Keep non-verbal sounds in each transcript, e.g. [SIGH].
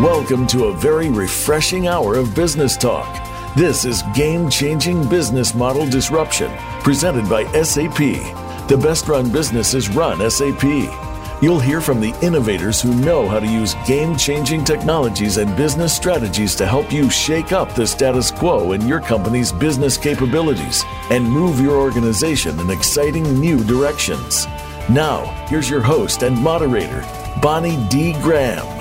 Welcome to a very refreshing hour of business talk. This is Game Changing Business Model Disruption, presented by SAP. The best run businesses run SAP. You'll hear from the innovators who know how to use game changing technologies and business strategies to help you shake up the status quo in your company's business capabilities and move your organization in exciting new directions. Now, here's your host and moderator, Bonnie D. Graham.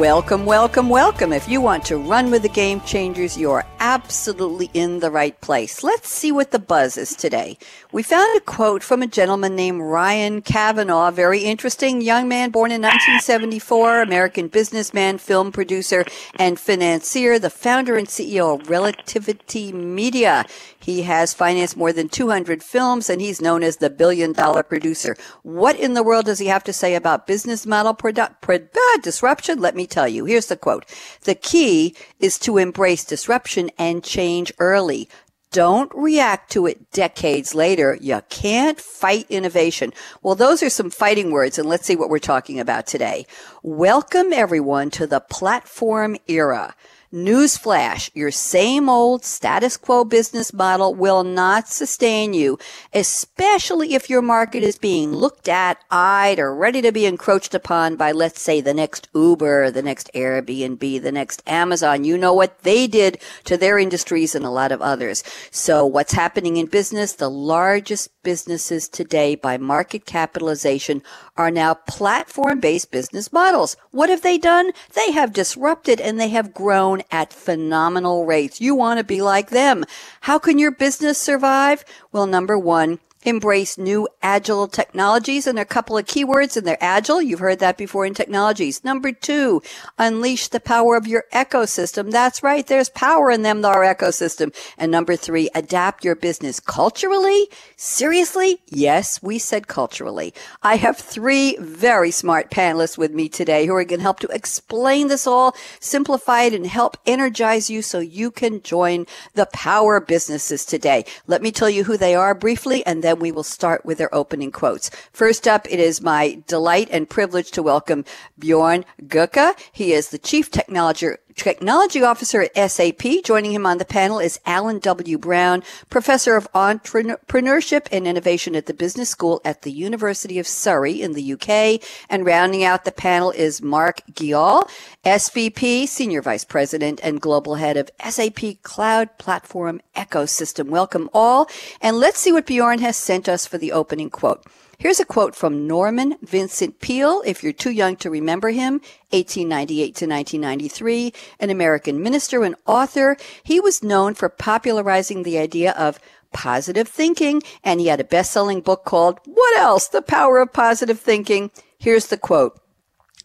Welcome, welcome, welcome. If you want to run with the game changers, you're absolutely in the right place. Let's see what the buzz is today. We found a quote from a gentleman named Ryan Kavanaugh, very interesting young man born in 1974, American businessman, film producer, and financier, the founder and CEO of Relativity Media. He has financed more than 200 films and he's known as the billion dollar producer. What in the world does he have to say about business model product, produ- uh, disruption? Let me tell you. Here's the quote. The key is to embrace disruption and change early. Don't react to it decades later. You can't fight innovation. Well, those are some fighting words, and let's see what we're talking about today. Welcome everyone to the platform era. Newsflash, your same old status quo business model will not sustain you, especially if your market is being looked at, eyed, or ready to be encroached upon by, let's say, the next Uber, the next Airbnb, the next Amazon. You know what they did to their industries and a lot of others. So what's happening in business? The largest businesses today by market capitalization are now platform based business models. What have they done? They have disrupted and they have grown at phenomenal rates. You want to be like them. How can your business survive? Well, number one, embrace new agile technologies and a couple of keywords and they're agile. You've heard that before in technologies. Number two, unleash the power of your ecosystem. That's right. There's power in them, our ecosystem. And number three, adapt your business culturally. Seriously? Yes, we said culturally. I have three very smart panelists with me today who are going to help to explain this all, simplify it and help energize you so you can join the power businesses today. Let me tell you who they are briefly and then then we will start with their opening quotes. First up, it is my delight and privilege to welcome Bjorn Goerke. He is the Chief Technology Technology Officer at SAP. Joining him on the panel is Alan W. Brown, Professor of Entrepreneurship and Innovation at the Business School at the University of Surrey in the UK. And rounding out the panel is Mark Geall, SVP, Senior Vice President and Global Head of SAP Cloud Platform Ecosystem. Welcome all. And let's see what Bjorn has sent us for the opening quote. Here's a quote from Norman Vincent Peale, if you're too young to remember him, 1898 to 1993, an American minister and author. He was known for popularizing the idea of positive thinking, and he had a best-selling book called What Else? The Power of Positive Thinking. Here's the quote.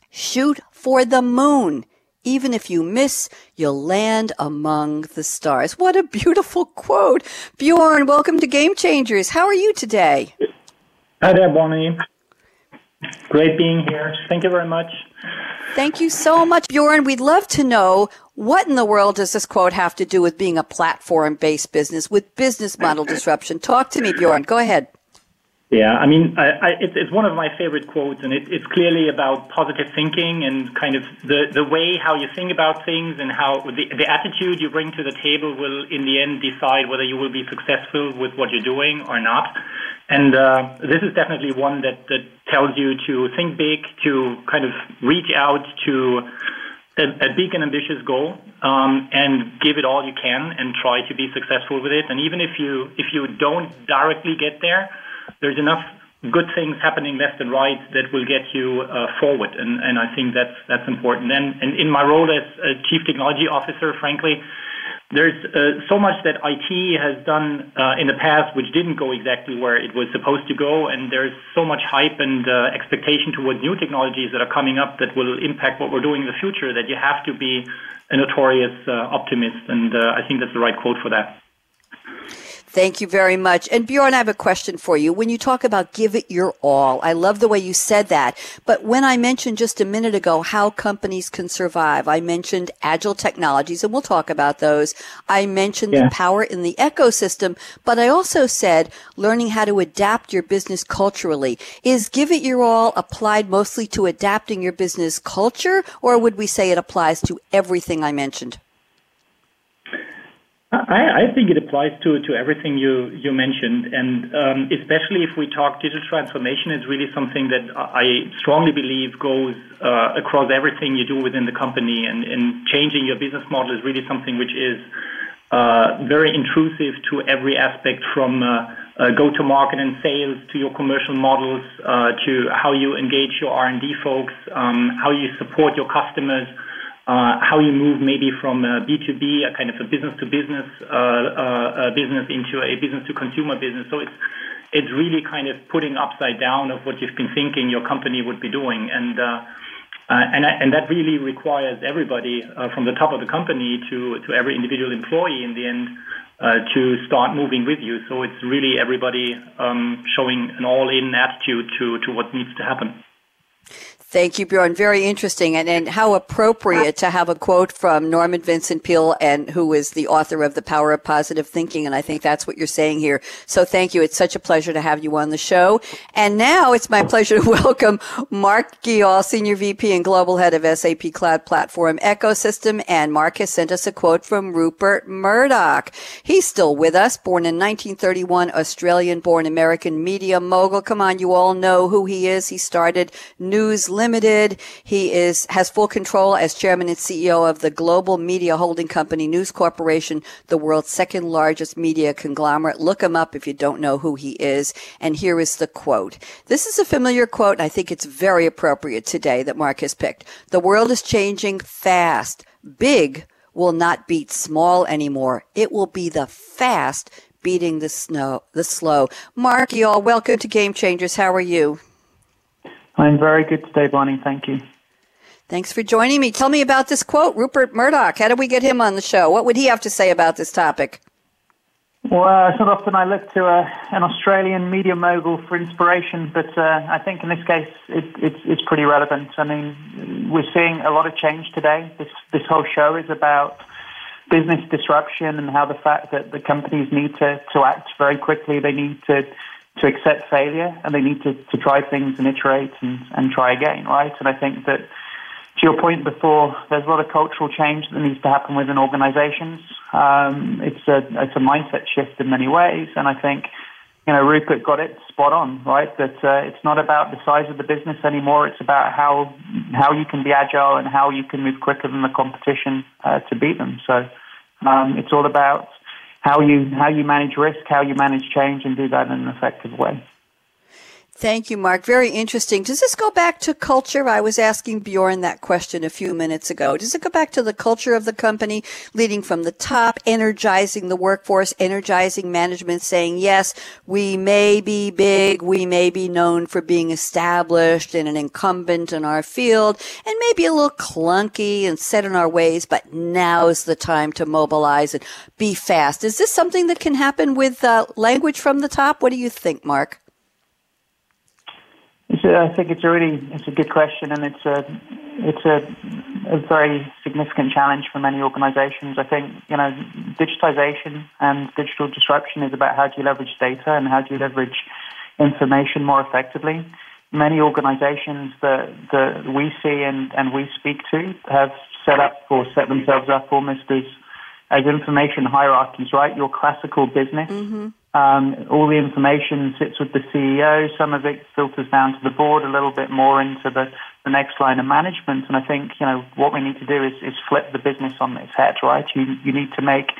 Shoot for the moon. Even if you miss, you'll land among the stars. What a beautiful quote. Bjorn, welcome to Game Changers. How are you today? Hi there, Bonnie. Great being here. Thank you very much. Thank you so much, Bjorn. We'd love to know what in the world does this quote have to do with being a platform based business, with business model disruption? Talk to me, Bjorn. Go ahead. Yeah, I mean, I, I, it's, it's one of my favorite quotes, and it, it's clearly about positive thinking and kind of the, the way how you think about things and how the, the attitude you bring to the table will, in the end, decide whether you will be successful with what you're doing or not. And uh, this is definitely one that, that tells you to think big, to kind of reach out to a, a big and ambitious goal, um, and give it all you can, and try to be successful with it. And even if you if you don't directly get there, there's enough good things happening left and right that will get you uh, forward. And, and I think that's that's important. And, and in my role as a chief technology officer, frankly, there's uh, so much that IT has done uh, in the past which didn't go exactly where it was supposed to go, and there's so much hype and uh, expectation towards new technologies that are coming up that will impact what we're doing in the future that you have to be a notorious uh, optimist, and uh, I think that's the right quote for that. Thank you very much. And Bjorn, I have a question for you. When you talk about give it your all, I love the way you said that. But when I mentioned just a minute ago how companies can survive, I mentioned agile technologies, and we'll talk about those. I mentioned yeah. the power in the ecosystem, but I also said learning how to adapt your business culturally. Is give it your all applied mostly to adapting your business culture, or would we say it applies to everything I mentioned? I, I, think it applies to, to everything you, you mentioned, and um, especially if we talk digital transformation, it's really something that I strongly believe goes uh, across everything you do within the company, and, and changing your business model is really something which is uh, very intrusive to every aspect from uh, uh go-to-market and sales to your commercial models uh, to how you engage your R&D folks, um, how you support your customers uh, how you move maybe from a B2B, a kind of a business to business uh, uh, business into a business to consumer business. So it's it's really kind of putting upside down of what you've been thinking your company would be doing, and uh, uh, and and that really requires everybody uh, from the top of the company to to every individual employee in the end. to start moving with you, so it's really everybody um, showing an all-in attitude to to what needs to happen. Thank you, Bjorn. Very interesting, and, and how appropriate to have a quote from Norman Vincent Peale, and who is the author of The Power of Positive Thinking. And I think that's what you're saying here. So thank you. It's such a pleasure to have you on the show. And now it's my pleasure to [LAUGHS] welcome Mark Geall, Senior VP and Global Head of SAP Cloud Platform Ecosystem. And Mark has sent us a quote from Rupert Murdoch. He's still with us, born in 1931, Australian-born American media mogul. Come on, you all know who he is. He started News Limited Limited. He is has full control as chairman and CEO of the global media holding company News Corporation, the world's second largest media conglomerate. Look him up if you don't know who he is. And here is the quote. This is a familiar quote, and I think it's very appropriate today that Mark has picked. The world is changing fast. Big will not beat small anymore. It will be the fast beating the snow, the slow. Mark, Geall, welcome to Game Changers. How are you? I'm very good today, Bonnie. Thank you. Thanks for joining me. Tell me about this quote, Rupert Murdoch. How did we get him on the show? What would he have to say about this topic? Well, uh, it's not often I look to uh, an Australian media mogul for inspiration, but uh, I think in this case it, it's, it's pretty relevant. I mean, we're seeing a lot of change today. This, this whole show is about business disruption and how the fact that the companies need to, to act very quickly. They need to to accept failure and they need to, to try things and iterate and, and try again, right? And I think that to your point before, there's a lot of cultural change that needs to happen within organizations. Um, it's a it's a mindset shift in many ways, and I think you know Rupert got it spot on, right? That uh, it's not about the size of the business anymore. It's about how how you can be agile and how you can move quicker than the competition uh, to beat them. So um, it's all about how you how you manage risk, how you manage change, and do that in an effective way. Thank you, Mark. Very interesting. Does this go back to culture? I was asking Bjorn that question a few minutes ago. Does it go back to the culture of the company, leading from the top, energizing the workforce, energizing management, saying, yes, we may be big, we may be known for being established and an incumbent in our field, and maybe a little clunky and set in our ways, but now's the time to mobilize and be fast. Is this something that can happen with uh, language from the top? What do you think, Mark? I think it's a really it's a good question, and it's a it's a, a very significant challenge for many organisations. I think you know digitization and digital disruption is about how do you leverage data and how do you leverage information more effectively. Many organisations that that we see and, and we speak to have set up or set themselves up almost as as information hierarchies, right? Your classical business. Mm-hmm um, all the information sits with the CEO. Some of it filters down to the board, a little bit more into the, the next line of management. And I think you know what we need to do is, is flip the business on its head, right? You you need to make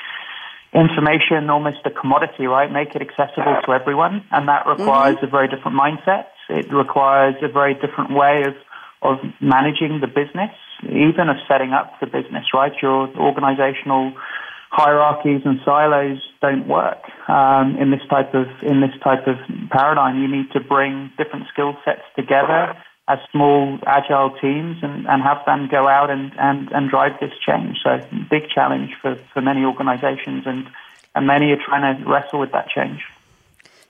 information almost a commodity, right? Make it accessible to everyone, and that requires mm-hmm. a very different mindset. It requires a very different way of of managing the business, even of setting up the business, right? Your organizational hierarchies and silos don't work um, in this type of in this type of paradigm. You need to bring different skill sets together as small agile teams and, and have them go out and, and, and drive this change. So big challenge for, for many organizations and and many are trying to wrestle with that change.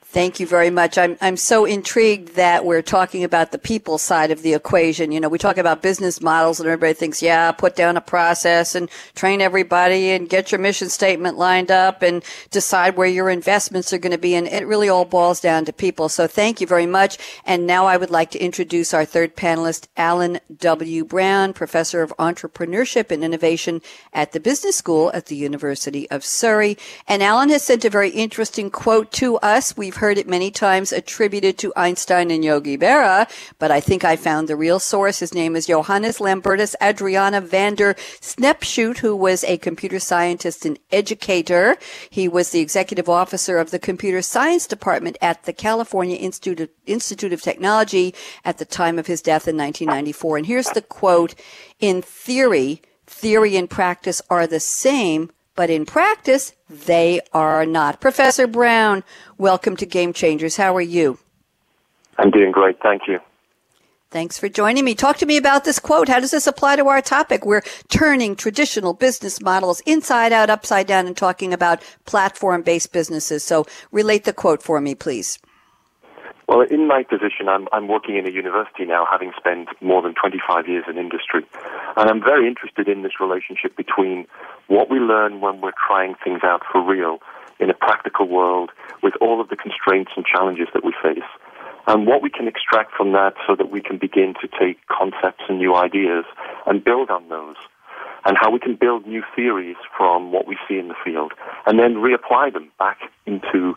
Thank you very much. I'm, I'm so intrigued that we're talking about the people side of the equation. You know, we talk about business models and everybody thinks, yeah, put down a process and train everybody and get your mission statement lined up and decide where your investments are going to be. And it really all boils down to people. So thank you very much. And now I would like to introduce our third panelist, Alan W. Brown, professor of entrepreneurship and innovation at the business school at the University of Surrey. And Alan has sent a very interesting quote to us. We've heard heard it many times attributed to Einstein and Yogi Berra, but I think I found the real source. His name is Johannes Lambertus Adriana Vander Snepshoot, who was a computer scientist and educator. He was the executive officer of the computer science department at the California Institute of, Institute of Technology at the time of his death in 1994. And here's the quote, in theory, theory and practice are the same, but in practice, they are not. Professor Brown, welcome to Game Changers. How are you? I'm doing great. Thank you. Thanks for joining me. Talk to me about this quote. How does this apply to our topic? We're turning traditional business models inside out, upside down, and talking about platform based businesses. So relate the quote for me, please. Well, in my position, I'm, I'm working in a university now, having spent more than 25 years in industry. And I'm very interested in this relationship between what we learn when we're trying things out for real in a practical world with all of the constraints and challenges that we face, and what we can extract from that so that we can begin to take concepts and new ideas and build on those and how we can build new theories from what we see in the field and then reapply them back into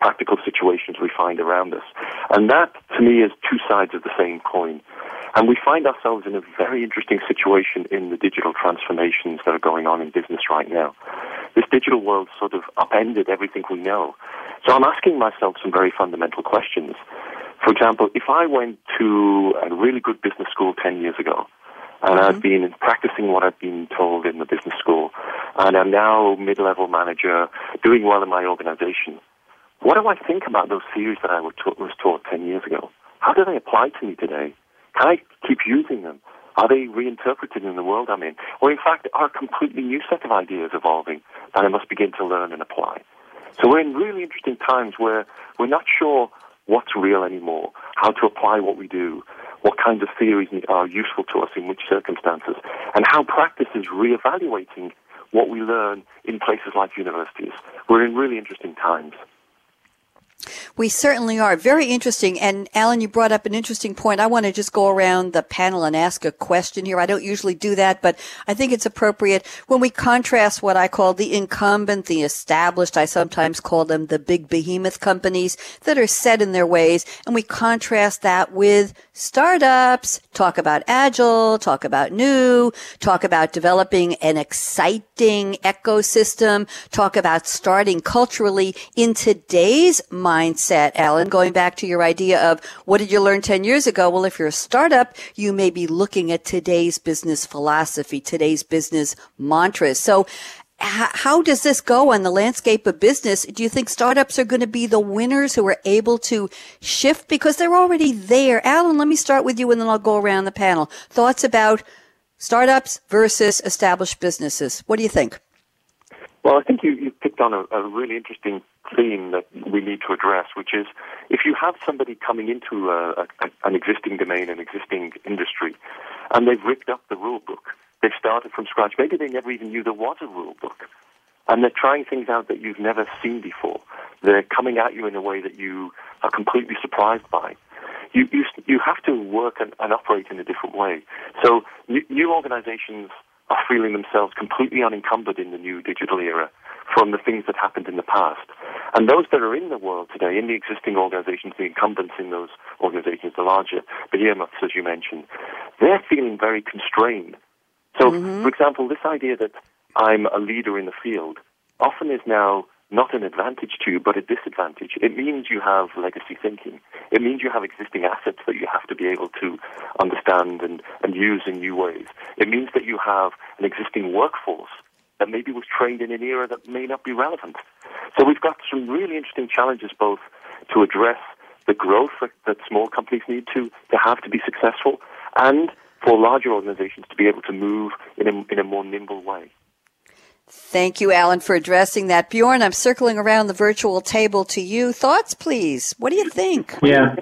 practical situations we find around us. And that, to me, is two sides of the same coin. And we find ourselves in a very interesting situation in the digital transformations that are going on in business right now. This digital world sort of upended everything we know. So I'm asking myself some very fundamental questions. For example, if I went to a really good business school 10 years ago, and mm-hmm. I've been practicing what I've been told in the business school, and I'm now mid-level manager, doing well in my organization, what do I think about those theories that I was taught 10 years ago? How do they apply to me today? Can I keep using them? Are they reinterpreted in the world I'm in? Or in fact, are a completely new set of ideas evolving that I must begin to learn and apply? So we're in really interesting times where we're not sure what's real anymore, how to apply what we do, what kinds of theories are useful to us in which circumstances, and how practice is reevaluating what we learn in places like universities. We're in really interesting times. We certainly are. Very interesting. And Alan, you brought up an interesting point. I want to just go around the panel and ask a question here. I don't usually do that, but I think it's appropriate when we contrast what I call the incumbent, the established. I sometimes call them the big behemoth companies that are set in their ways. And we contrast that with startups, talk about agile, talk about new, talk about developing an exciting ecosystem, talk about starting culturally in today's mindset, Alan, going back to your idea of what did you learn 10 years ago? Well, if you're a startup, you may be looking at today's business philosophy, today's business mantras. So how does this go on the landscape of business? Do you think startups are going to be the winners who are able to shift because they're already there? Alan, let me start with you and then I'll go around the panel. Thoughts about startups versus established businesses. What do you think? Well, I think you, you picked on a, a really interesting theme that we need to address, which is if you have somebody coming into a, a, an existing domain, an existing industry, and they've ripped up the rule book, they've started from scratch, maybe they never even knew there was a rule book, and they're trying things out that you've never seen before. They're coming at you in a way that you are completely surprised by. You, you, you have to work and, and operate in a different way. So new, new organizations are feeling themselves completely unencumbered in the new digital era from the things that happened in the past. And those that are in the world today, in the existing organizations, the incumbents in those organizations, the larger behemoths, as you mentioned, they're feeling very constrained. So, mm-hmm. for example, this idea that I'm a leader in the field often is now not an advantage to you, but a disadvantage. It means you have legacy thinking. It means you have existing assets that you have to be able to understand and, and use in new ways. It means that you have an existing workforce that maybe was trained in an era that may not be relevant. So we've got some really interesting challenges both to address the growth that, that small companies need to, to have to be successful and for larger organizations to be able to move in a, in a more nimble way. Thank you, Alan, for addressing that. Bjorn, I'm circling around the virtual table to you. Thoughts, please. What do you think? Yeah.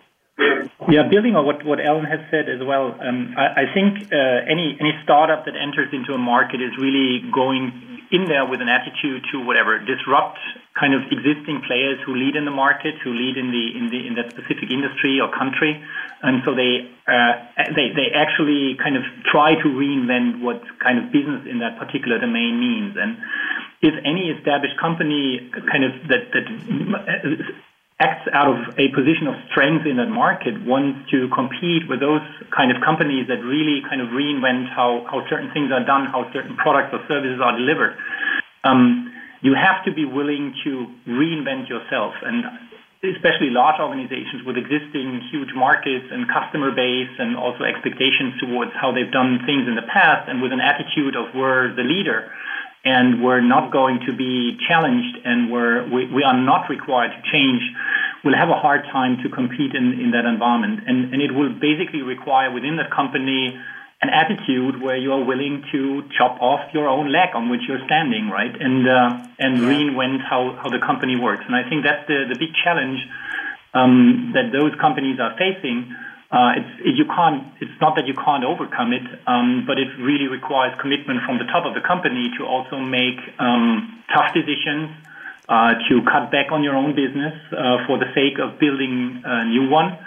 Yeah, building on what, what Alan has said as well, um, I, I, think uh, any any startup that enters into a market is really going in there with an attitude to whatever disrupt kind of existing players who lead in the market, who lead in the in the in that specific industry or country, and so they uh, they they actually kind of try to reinvent what kind of business in that particular domain means. And if any established company kind of that that acts out of a position of strength in that market wants to compete with those kind of companies that really kind of reinvent how, how certain things are done, how certain products or services are delivered. Um, you have to be willing to reinvent yourself and especially large organizations with existing huge markets and customer base and also expectations towards how they've done things in the past and with an attitude of we're the leader and we're not going to be challenged and we're, we, we are not required to change, we'll have a hard time to compete in, in that environment. And, and it will basically require within the company an attitude where you are willing to chop off your own leg on which you're standing, right? And, uh, and reinvent how, how the company works. And I think that's the, the big challenge um, that those companies are facing uh, it's you can't. It's not that you can't overcome it, um, but it really requires commitment from the top of the company to also make um, tough decisions, uh, to cut back on your own business uh, for the sake of building a new one.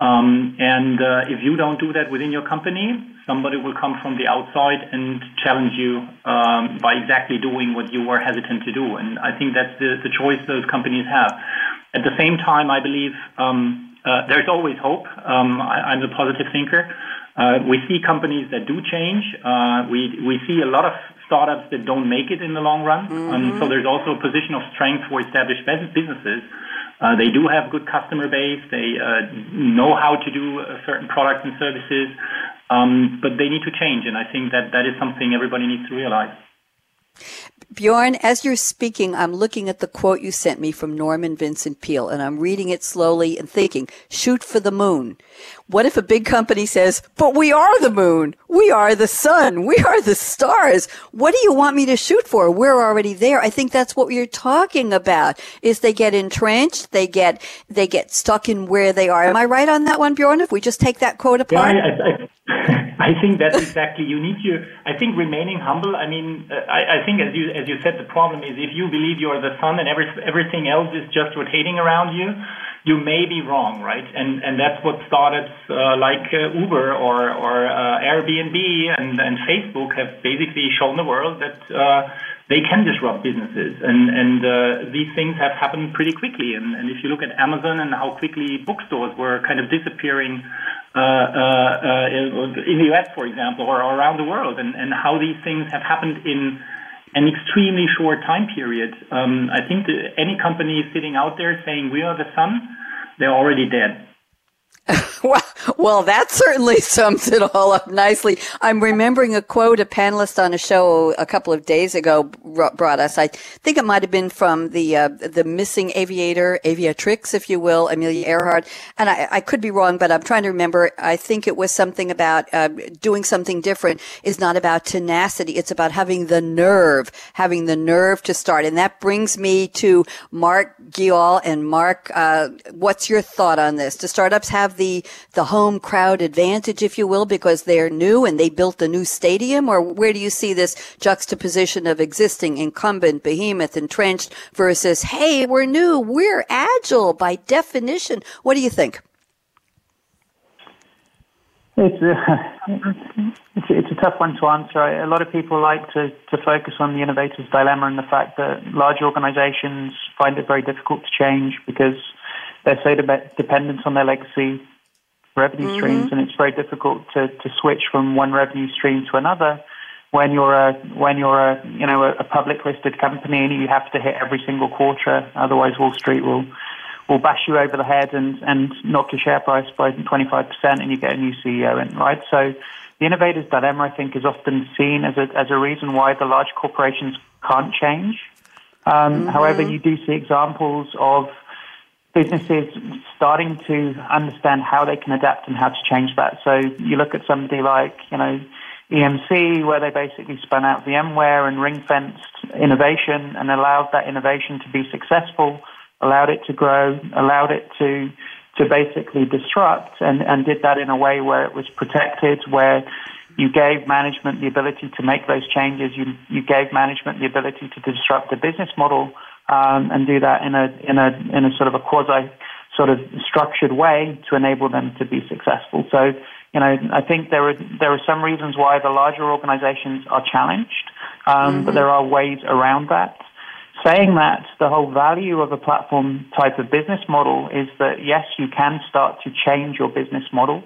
Um, and uh, if you don't do that within your company, somebody will come from the outside and challenge you um, by exactly doing what you were hesitant to do. And I think that's the, the choice those companies have. At the same time, I believe um, uh, there's always hope. Um, I, am a positive thinker. Uh, we see companies that do change. Uh, we we see a lot of startups that don't make it in the long run. Mm-hmm. Um, so there's also a position of strength for established businesses. Uh, they do have good customer base. They uh, know how to do uh, certain products and services, um, but they need to change. And I think that that is something everybody needs to realize. Bjorn, as you're speaking, I'm looking at the quote you sent me from Norman Vincent Peale, and I'm reading it slowly and thinking, shoot for the moon. What if a big company says, but we are the moon, we are the sun, we are the stars. What do you want me to shoot for? We're already there. I think that's what you're talking about, is they get entrenched, they get, they get stuck in where they are. Am I right on that one, Bjorn, if we just take that quote apart? Yeah, I, I, [LAUGHS] I think that's exactly you need to. I think remaining humble. I mean, uh, I, I think as you as you said, the problem is if you believe you're the sun and every, everything else is just rotating around you, you may be wrong, right? And and that's what startups uh, like uh, Uber or or uh, Airbnb and and Facebook have basically shown the world that. Uh, they can disrupt businesses, and and uh, these things have happened pretty quickly. And, and if you look at Amazon and how quickly bookstores were kind of disappearing uh, uh, in the US, for example, or around the world, and, and how these things have happened in an extremely short time period. Um, I think any company sitting out there saying we are the sun, they're already dead. [LAUGHS] well, well, that certainly [LAUGHS] sums it all up nicely. I'm remembering a quote a panelist on a show a couple of days ago brought us. I think it might have been from the uh, the missing aviator, aviatrix, if you will, Amelia Earhart. And I, I, could be wrong, but I'm trying to remember. I think it was something about uh, doing something different is not about tenacity. It's about having the nerve, having the nerve to start. And that brings me to Mark Geall and Mark. Uh, what's your thought on this? Do startups have the the home crowd advantage, if you will, because they're new and they built a new stadium? Or where do you see this juxtaposition of existing incumbent, behemoth, entrenched versus, hey, we're new, we're agile by definition? What do you think? It's a, it's, it's a tough one to answer. A lot of people like to, to focus on the innovator's dilemma and the fact that large organizations find it very difficult to change because they're so de- dependent on their legacy revenue mm-hmm. streams, and it's very difficult to, to switch from one revenue stream to another when you're a when you're a you know a, public listed company and you have to hit every single quarter. Otherwise, Wall Street will will bash you over the head and, and knock your share price by 25%, and you get a new CEO in, right? So the innovator's dilemma, I think, is often seen as a, as a reason why the large corporations can't change. Um, mm-hmm. However, you do see examples of businesses starting to understand how they can adapt and how to change that. So you look at somebody like, you know, EMC, where they basically spun out VMware and ring fenced innovation and allowed that innovation to be successful, allowed it to grow, allowed it to to basically disrupt, and, and did that in a way where it was protected, where you gave management the ability to make those changes. You, you gave management the ability to disrupt the business model um, and do that in a, in, a, in a sort of a quasi sort of structured way to enable them to be successful. So, you know, I think there are, there are some reasons why the larger organizations are challenged, um, mm-hmm. but there are ways around that. Saying that, the whole value of a platform type of business model is that yes, you can start to change your business model.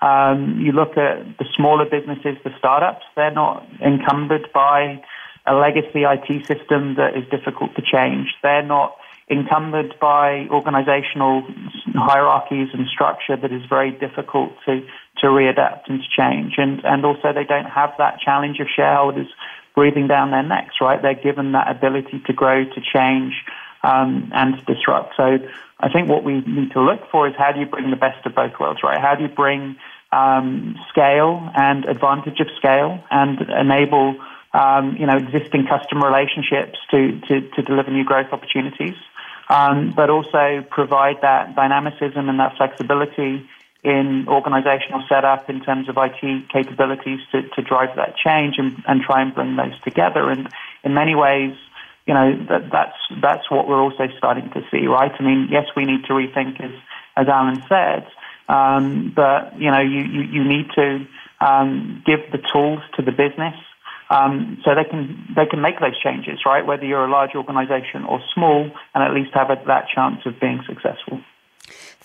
Um, you look at the smaller businesses, the startups, they're not encumbered by a legacy IT system that is difficult to change. They're not encumbered by organizational hierarchies and structure that is very difficult to, to readapt and to change. And, and also they don't have that challenge of shareholders breathing down their necks, right? They're given that ability to grow, to change, um, and to disrupt. So I think what we need to look for is how do you bring the best of both worlds, right? How do you bring um, scale and advantage of scale and enable um, you know existing customer relationships to, to, to deliver new growth opportunities, um, but also provide that dynamicism and that flexibility in organizational setup in terms of IT capabilities to, to drive that change and, and try and bring those together. And in many ways, you know, that, that's, that's what we're also starting to see, right? I mean, yes, we need to rethink, as, as Alan said, um, but, you know, you, you, you need to um, give the tools to the business um, so they can they can make those changes, right? Whether you're a large organization or small, and at least have a, that chance of being successful.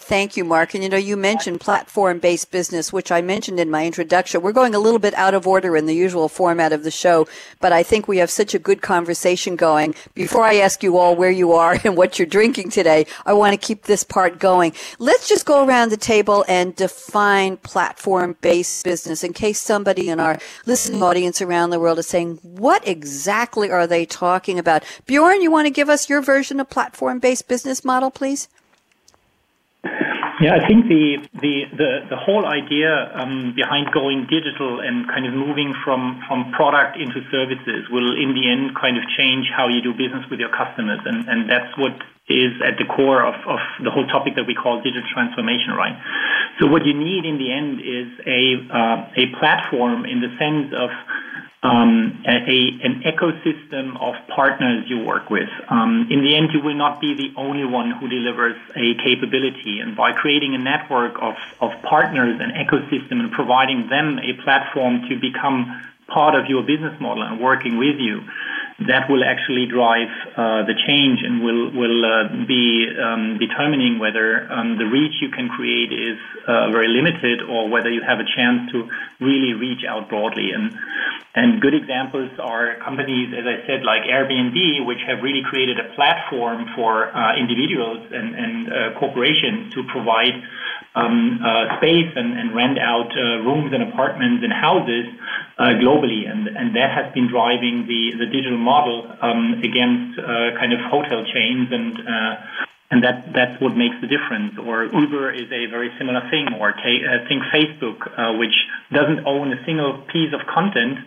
Thank you, Mark. And you know, you mentioned platform based business, which I mentioned in my introduction. We're going a little bit out of order in the usual format of the show, but I think we have such a good conversation going. Before I ask you all where you are [LAUGHS] and what you're drinking today, I want to keep this part going. Let's just go around the table and define platform based business in case somebody in our listening audience around the world is saying, what exactly are they talking about? Bjorn, you want to give us your version of platform based business model, please? Yeah, I think the the the, the whole idea um, behind going digital and kind of moving from from product into services will, in the end, kind of change how you do business with your customers, and and that's what is at the core of, of the whole topic that we call digital transformation, right? So what you need in the end is a uh, a platform in the sense of um, a, an ecosystem of partners you work with. Um, in the end, you will not be the only one who delivers a capability. And by creating a network of, of partners and ecosystem and providing them a platform to become part of your business model and working with you, that will actually drive uh, the change and will will uh, be um, determining whether um, the reach you can create is uh, very limited or whether you have a chance to really reach out broadly. And and good examples are companies, as I said, like Airbnb, which have really created a platform for uh, individuals and, and uh, corporations to provide um, uh, space and, and, rent out uh, rooms and apartments and houses uh, globally, and, and that has been driving the, the digital model um, against uh, kind of hotel chains and and that that's what makes the difference. Or Uber is a very similar thing. Or take, uh, think Facebook, uh, which doesn't own a single piece of content,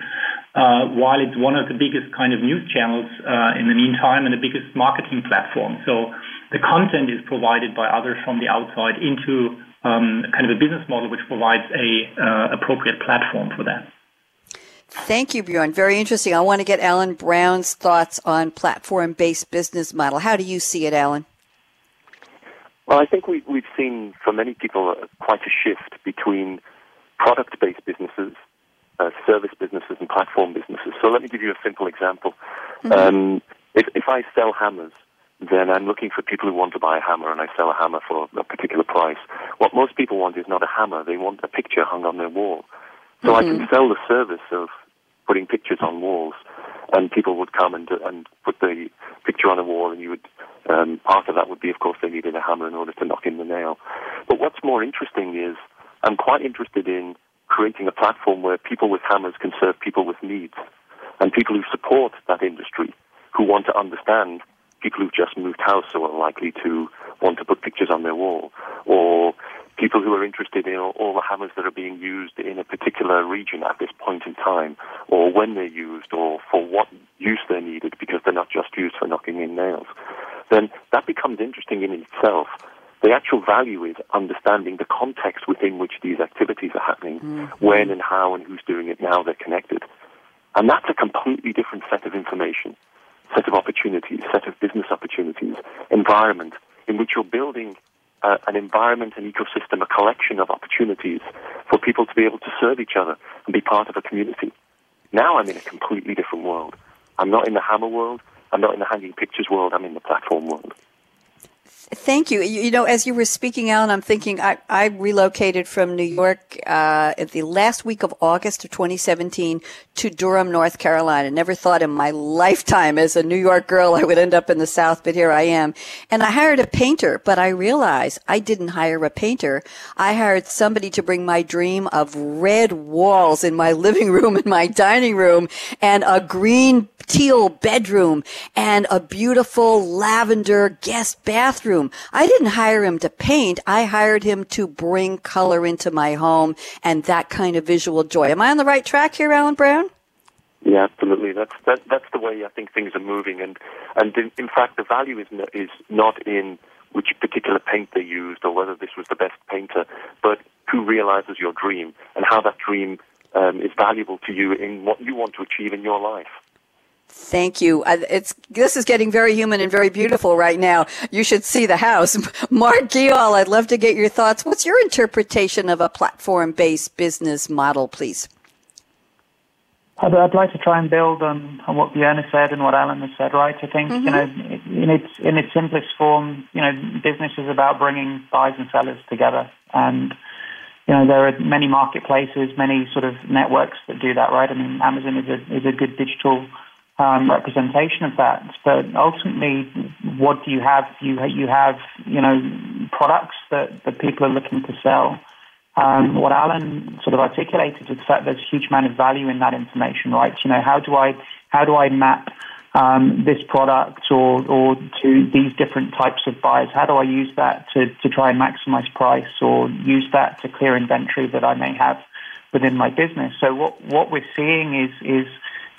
uh, while it's one of the biggest kind of news channels uh, in the meantime and the biggest marketing platform. So the content is provided by others from the outside into um, kind of a business model which provides a uh, appropriate platform for that. Thank you, Bjorn. Very interesting. I want to get Alan Brown's thoughts on platform-based business model. How do you see it, Alan? Well, I think we, we've seen for many people uh, quite a shift between product-based businesses, uh, service businesses, and platform businesses. So let me give you a simple example. Mm-hmm. Um, if, if I sell hammers, then I'm looking for people who want to buy a hammer, and I sell a hammer for a particular price. What most people want is not a hammer; they want a picture hung on their wall. So mm-hmm. I can mm-hmm. sell the service of putting pictures on walls, and people would come and and put the picture on a wall, and you would um, part of that would be, of course, they needed a hammer in order to knock in the nail. But what's more interesting is I'm quite interested in creating a platform where people with hammers can serve people with needs and people who support that industry, who want to understand people who've just moved house are likely to want to put pictures on their wall, or people who are interested in all, all, the hammers that are being used in a particular region at this point in time, or when they're used, or for what use they're needed because they're not just used for knocking in nails, then that becomes interesting in itself. The actual value is understanding the context within which these activities are happening, mm-hmm. when and how and who's doing it, now they're connected. And that's a completely different set of information, set of opportunities, set of business opportunities, environment in which you're building uh, an environment, an ecosystem, a collection of opportunities for people to be able to serve each other and be part of a community. Now I'm in a completely different world. I'm not in the hammer world. I'm not in the hanging pictures world. I'm in the platform world. Thank you. you. you. know, as you were speaking, Alan, I'm thinking I, I relocated from New York uh, at the last week of August of 2017 to Durham, North Carolina. Never thought in my lifetime as a New York girl I would end up in the South, but here I am. And I hired a painter, but I realized I didn't hire a painter. I hired somebody to bring my dream of red walls in my living room and my dining room and a green teal bedroom and a beautiful lavender guest bathroom. I didn't hire him to paint. I hired him to bring color into my home and that kind of visual joy. Am I on the right track here, Alan Brown? Yeah, absolutely. That's that, that's the way I think things are moving, and and in, in fact, the value is is not in which particular paint they used or whether this was the best painter, but who realizes your dream and how that dream um, is valuable to you in what you want to achieve in your life. Thank you. It's this is getting very human and very beautiful right now. You should see the house. [LAUGHS] Mark Geall, I'd love to get your thoughts. What's your interpretation of a platform-based business model, please? I'd, I'd like to try and build on, on what Björn said and what Alan has said. Right? I think mm-hmm. you know, in its in its simplest form, you know, business is about bringing buyers and sellers together, and you know, there are many marketplaces, many sort of networks that do that. Right? I mean, Amazon is a is a good digital um, representation of that. But ultimately, what do you have? You you have you know products that, that people are looking to sell. Um, what Alan sort of articulated is the fact there's a huge amount of value in that information, right? You know, how do I how do I map um, this product or or to these different types of buyers? How do I use that to, to try and maximize price or use that to clear inventory that I may have within my business? So what what we're seeing is is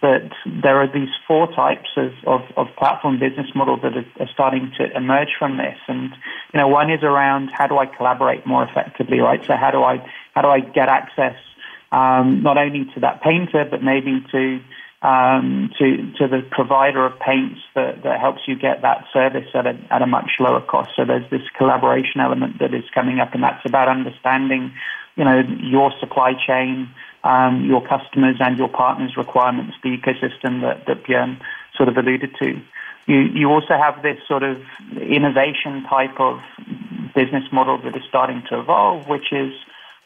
that there are these four types of, of, of platform business models that are, are, starting to emerge from this. And, you know, one is around how do I collaborate more effectively, right? So how do I, how do I get access um, not only to that painter, but maybe to, um, to, to the provider of paints that, that helps you get that service at a, at a much lower cost. So there's this collaboration element that is coming up, and that's about understanding, you know, your supply chain, um, your customers and your partners' requirements, the ecosystem that, that Björn sort of alluded to. You, you also have this sort of innovation type of business model that is starting to evolve, which is,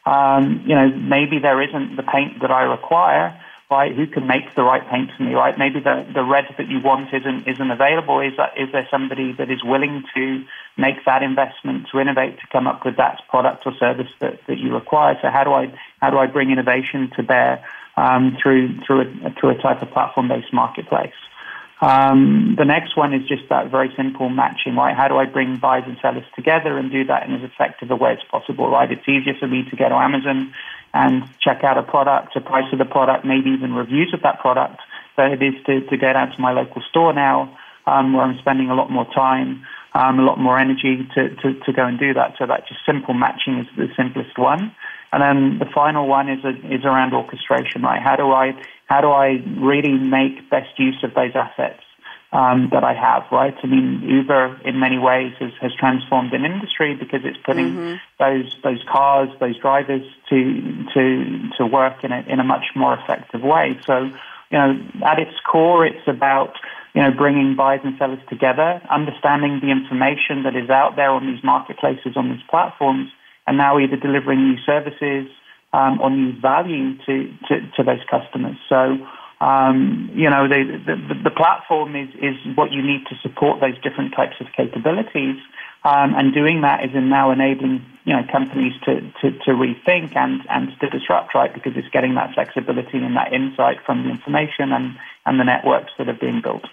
um, you know, maybe there isn't the paint that I require, right? Who can make the right paint for me, right? Maybe the, the red that you want isn't isn't available. Is that is there somebody that is willing to make that investment to innovate to come up with that product or service that, that you require? So how do I how do I bring innovation to bear um, through through a through a type of platform based marketplace? Um, the next one is just that very simple matching, right? How do I bring buyers and sellers together and do that in as effective a way as possible, right? It's easier for me to go to Amazon and check out a product, the price of the product, maybe even reviews of that product, than it is to, to go down to my local store now, um, where I'm spending a lot more time, um, a lot more energy to, to, to go and do that. So that just simple matching is the simplest one. And then the final one is a, is around orchestration, right? How do I how do I really make best use of those assets? Um, that I have, right? I mean, Uber in many ways has, has transformed an industry because it's putting mm-hmm. those those cars, those drivers to to to work in a in a much more effective way. So, you know, at its core, it's about you know bringing buyers and sellers together, understanding the information that is out there on these marketplaces, on these platforms, and now either delivering new services um, or new value to, to to those customers. So. Um, you know, the, the, the, platform is, is what you need to support those different types of capabilities. Um, and doing that is in now enabling, you know, companies to, to, to rethink and, and to disrupt, right? Because it's getting that flexibility and that insight from the information and, and the networks that are being built.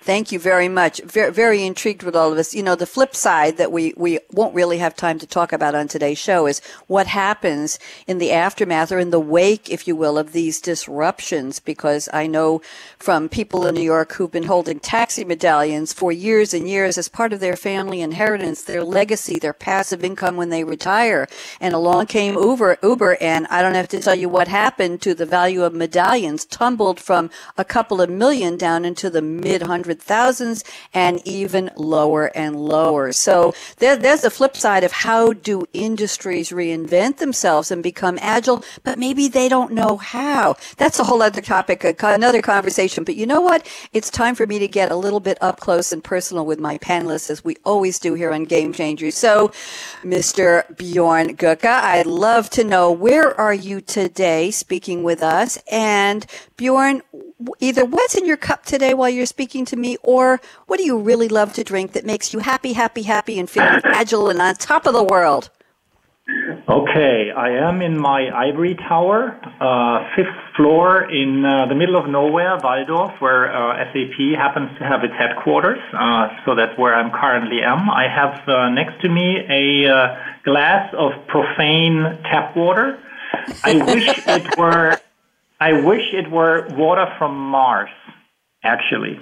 Thank you very much. Very, very intrigued with all of this. You know, the flip side that we, we won't really have time to talk about on today's show is what happens in the aftermath or in the wake, if you will, of these disruptions. Because I know from people in New York who've been holding taxi medallions for years and years as part of their family inheritance, their legacy, their passive income when they retire. And along came Uber, Uber, and I don't have to tell you what happened to the value of medallions, tumbled from a couple of million down into the mid hundred thousands and even lower and lower. So there, there's the flip side of how do industries reinvent themselves and become agile, but maybe they don't know how. That's a whole other topic, another conversation. But you know what? It's time for me to get a little bit up close and personal with my panelists, as we always do here on Game Changers. So, Mr. Bjorn Goerke, I'd love to know where are you today speaking with us? And Bjorn, either what's in your cup today while you're speaking to me, or what do you really love to drink that makes you happy, happy, happy, and feeling [LAUGHS] agile and on top of the world? Okay, I am in my ivory tower, uh, fifth floor in uh, the middle of nowhere, Walldorf, where uh, SAP happens to have its headquarters. Uh, so that's where I'm currently am. I have uh, next to me a uh, glass of profane tap water. I wish it [LAUGHS] were I wish it were water from Mars, actually,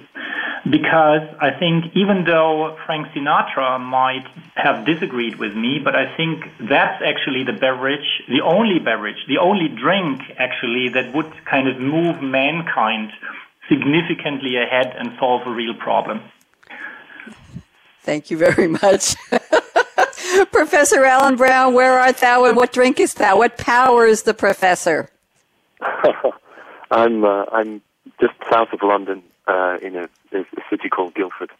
because I think even though Frank Sinatra might have disagreed with me, but I think that's actually the beverage, the only beverage, the only drink actually that would kind of move mankind significantly ahead and solve a real problem. Thank you very much. [LAUGHS] Professor Alan Brown, where art thou and what drinkest thou? What powers the professor? [LAUGHS] I'm uh, I'm just south of London uh, in a, a, city called Guildford.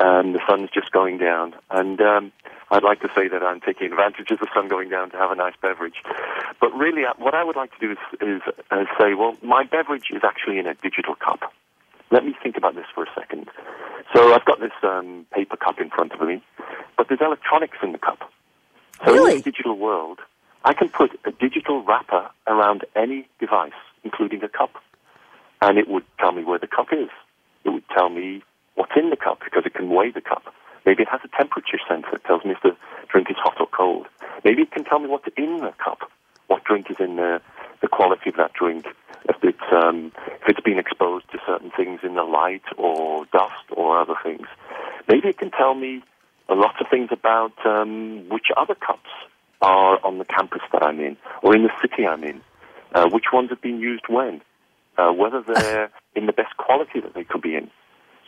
Um, the sun's just going down, and um, I'd like to say that I'm taking advantage of the sun going down to have a nice beverage. But really, uh, what I would like to do is, is uh, say, well, my beverage is actually in a digital cup. Let me think about this for a second. So I've got this um, paper cup in front of me, but there's electronics in the cup. So really? in this digital world, I can put a digital wrapper around any device including a cup. And it would tell me where the cup is. It would tell me what's in the cup because it can weigh the cup. Maybe it has a temperature sensor that tells me if the drink is hot or cold. Maybe it can tell me what's in the cup, what drink is in there, the quality of that drink, if it's, um, if it's been exposed to certain things in the light or dust or other things. Maybe it can tell me a lot of things about um, which other cups are on the campus that I'm in or in the city I'm in uh, which ones have been used when, uh, whether they're [LAUGHS] in the best quality that they could be in.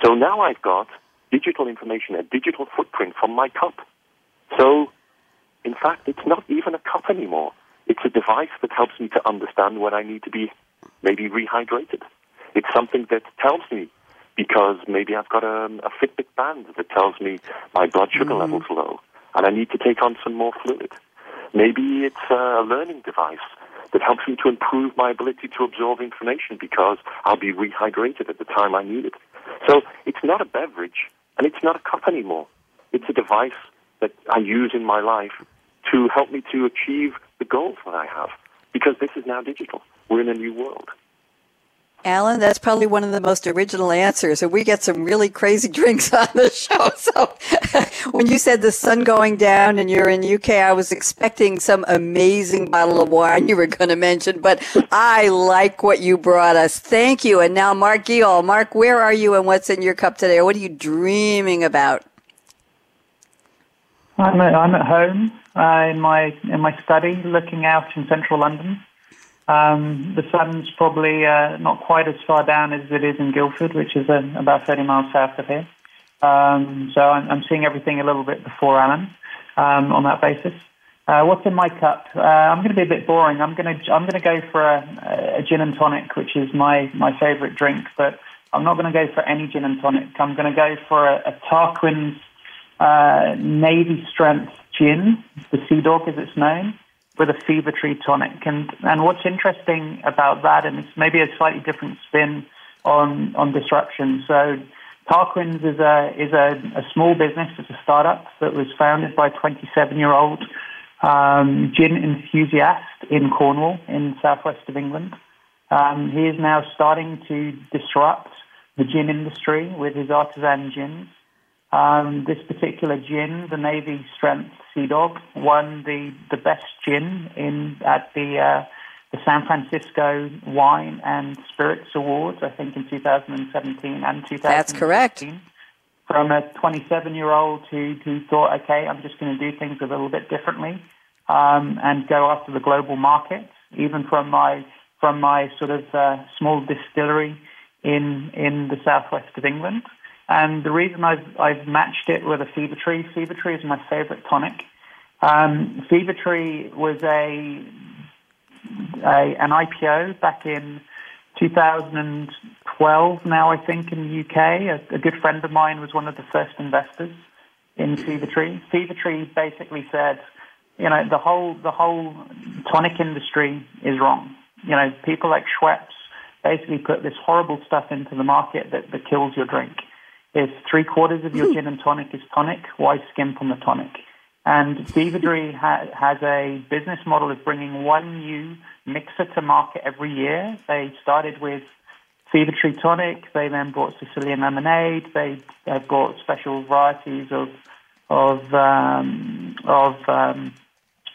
So now I've got digital information, a digital footprint from my cup. So, in fact, it's not even a cup anymore. It's a device that helps me to understand when I need to be maybe rehydrated. It's something that tells me because maybe I've got a, a Fitbit band that tells me my blood sugar mm. level's low and I need to take on some more fluid. Maybe it's a learning device that helps me to improve my ability to absorb information because I'll be rehydrated at the time I need it. So it's not a beverage and it's not a cup anymore. It's a device that I use in my life to help me to achieve the goals that I have because this is now digital. We're in a new world. Alan, that's probably one of the most original answers. And we get some really crazy [LAUGHS] drinks on the show. [LAUGHS] So [LAUGHS] when you said the sun going down and you're in UK, I was expecting some amazing bottle of wine you were going to mention, but I like what you brought us. Thank you. And now Mark Geall. Mark, where are you and what's in your cup today? What are you dreaming about? I'm at, I'm at home uh, in my in my study, looking out in central London. Um, the sun's probably uh, not quite as far down as it is in Guildford, which is uh, about 30 miles south of here. Um, so I'm, I'm, seeing everything a little bit before Alan um, on that basis. Uh, what's in my cup? Uh, I'm going to be a bit boring. I'm going to I'm going to go for a, a gin and tonic, which is my my favourite drink. But I'm not going to go for any gin and tonic. I'm going to go for a, a Tarquin's uh, Navy Strength gin, the Sea Dog as it's known with a fever tree tonic. And and what's interesting about that, and it's maybe a slightly different spin on on disruption. So Tarquin's is a is a, a small business. It's a startup that was founded by a 27 year old um, gin enthusiast in Cornwall, in southwest of England. Um, he is now starting to disrupt the gin industry with his artisan gins. Um, this particular gin, the Navy Strength Sea Dog, won the, the best gin in at the uh, the San Francisco Wine and Spirits Awards, I think in 2017 and 2018. That's correct. From a 27 year old who, who thought, okay, I'm just going to do things a little bit differently um, and go after the global market, even from my from my sort of uh, small distillery in in the southwest of England. And the reason I've I've matched it with a Fever Tree, Fever Tree is my favorite tonic. Um, Fever Tree was a, a an IPO back in 2012. Now I think in the UK, a, a good friend of mine was one of the first investors in Fever Tree. Fever Tree basically said, you know, the whole the whole tonic industry is wrong. You know, people like Schweppes basically put this horrible stuff into the market that, that kills your drink. If three quarters of your gin and tonic is tonic, why skimp on the tonic? And Fever ha- has a business model of bringing one new mixer to market every year. They started with Fever Tree Tonic. They then brought Sicilian Lemonade. They have brought special varieties of of um, of um,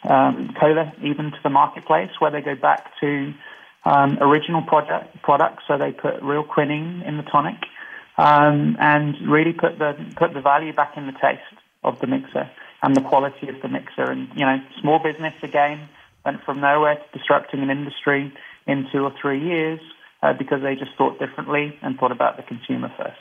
um, cola even to the marketplace, where they go back to um, original product products. So they put real quinine in the tonic um, and really put the put the value back in the taste of the mixer and the quality of the mixer. And you know, small business again went from nowhere to disrupting an industry in two or three years uh, because they just thought differently and thought about the consumer first.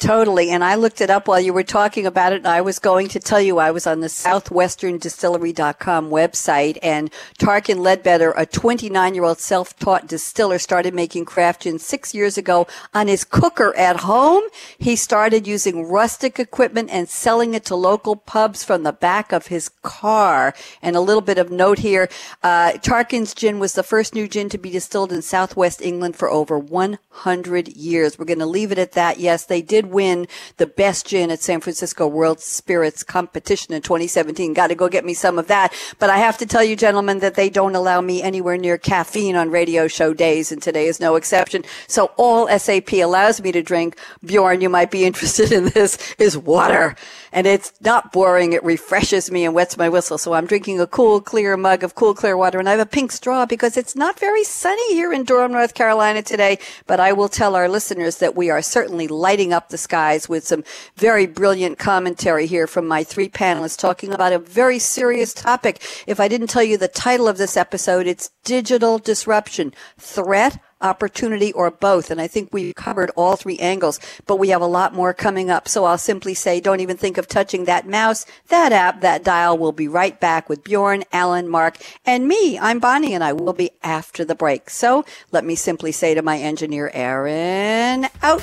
Totally. And I looked it up while you were talking about it. I was going to tell you I was on the southwesterndistillery.com website and Tarquin Leadbetter, a 29 year old self taught distiller, started making craft gin six years ago on his cooker at home. He started using rustic equipment and selling it to local pubs from the back of his car. And a little bit of note here. Uh, Tarquin's gin was the first new gin to be distilled in southwest England for over 100 years. We're going to leave it at that. Yes, they did win the best gin at San Francisco World Spirits competition in 2017. Got to go get me some of that. But I have to tell you, gentlemen, that they don't allow me anywhere near caffeine on radio show days, and today is no exception. So all SAP allows me to drink, Bjorn, you might be [LAUGHS] interested in this, is water. And it's not boring. It refreshes me and wets my whistle. So I'm drinking a cool, clear mug of cool, clear water. And I have a pink straw because it's not very sunny here in Durham, North Carolina today. But I will tell our listeners that we are certainly lighting up the skies with some very brilliant commentary here from my three panelists talking about a very serious topic. If I didn't tell you the title of this episode, it's digital disruption, threat, opportunity, or both. And I think we've covered all three angles, but we have a lot more coming up. So I'll simply say, don't even think of touching that mouse, that app, that dial. We'll be right back with Bjorn, Alan, Mark, and me. I'm Bonnie, and I will be after the break. So let me simply say to my engineer, Aaron, out.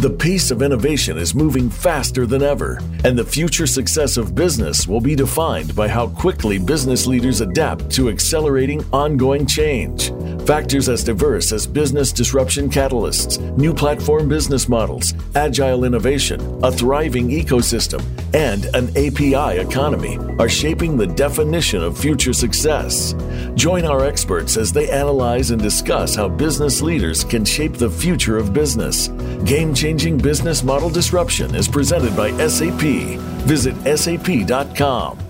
The pace of innovation is moving faster than ever, and the future success of business will be defined by how quickly business leaders adapt to accelerating ongoing change. Factors as diverse as business disruption catalysts, new platform business models, agile innovation, a thriving ecosystem, and an API economy are shaping the definition of future success. Join our experts as they analyze and discuss how business leaders can shape the future of business. Game business model disruption is presented by SAP. Visit sap.com.